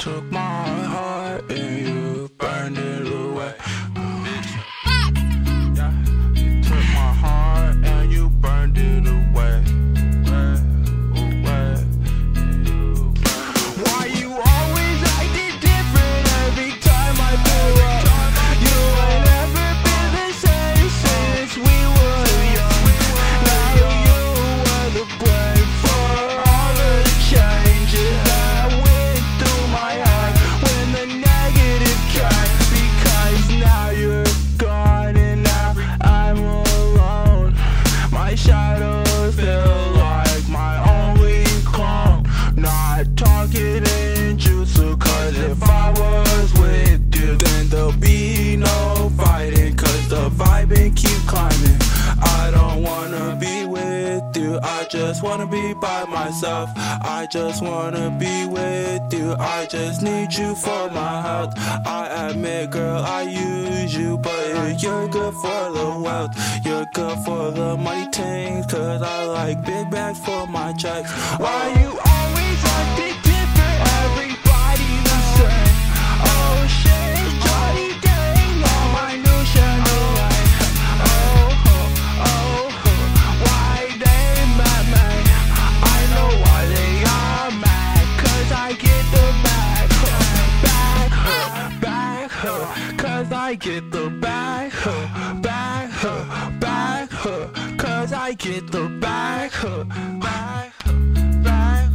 took my if I was with you, then there'll be no fighting. Cause the vibe and keep climbing. I don't wanna be with you, I just wanna be by myself. I just wanna be with you, I just need you for my health. I admit, girl, I use you, but you're good for the wealth. You're good for the money things, cause I like big bags for my checks. Why you I get the back, back, back, cause I get the back, back, back.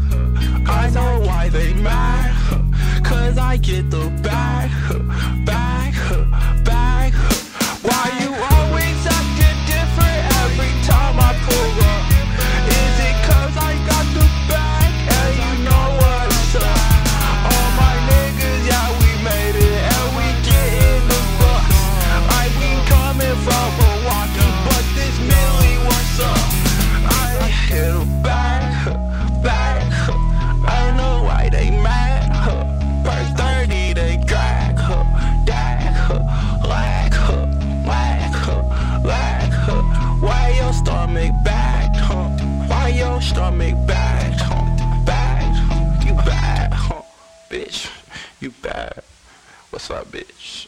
I know why they mad, cause I get the back, back. stomach bad, huh? Why your stomach bad, huh? Bad, you bad, huh? Bitch, you bad. What's up, bitch?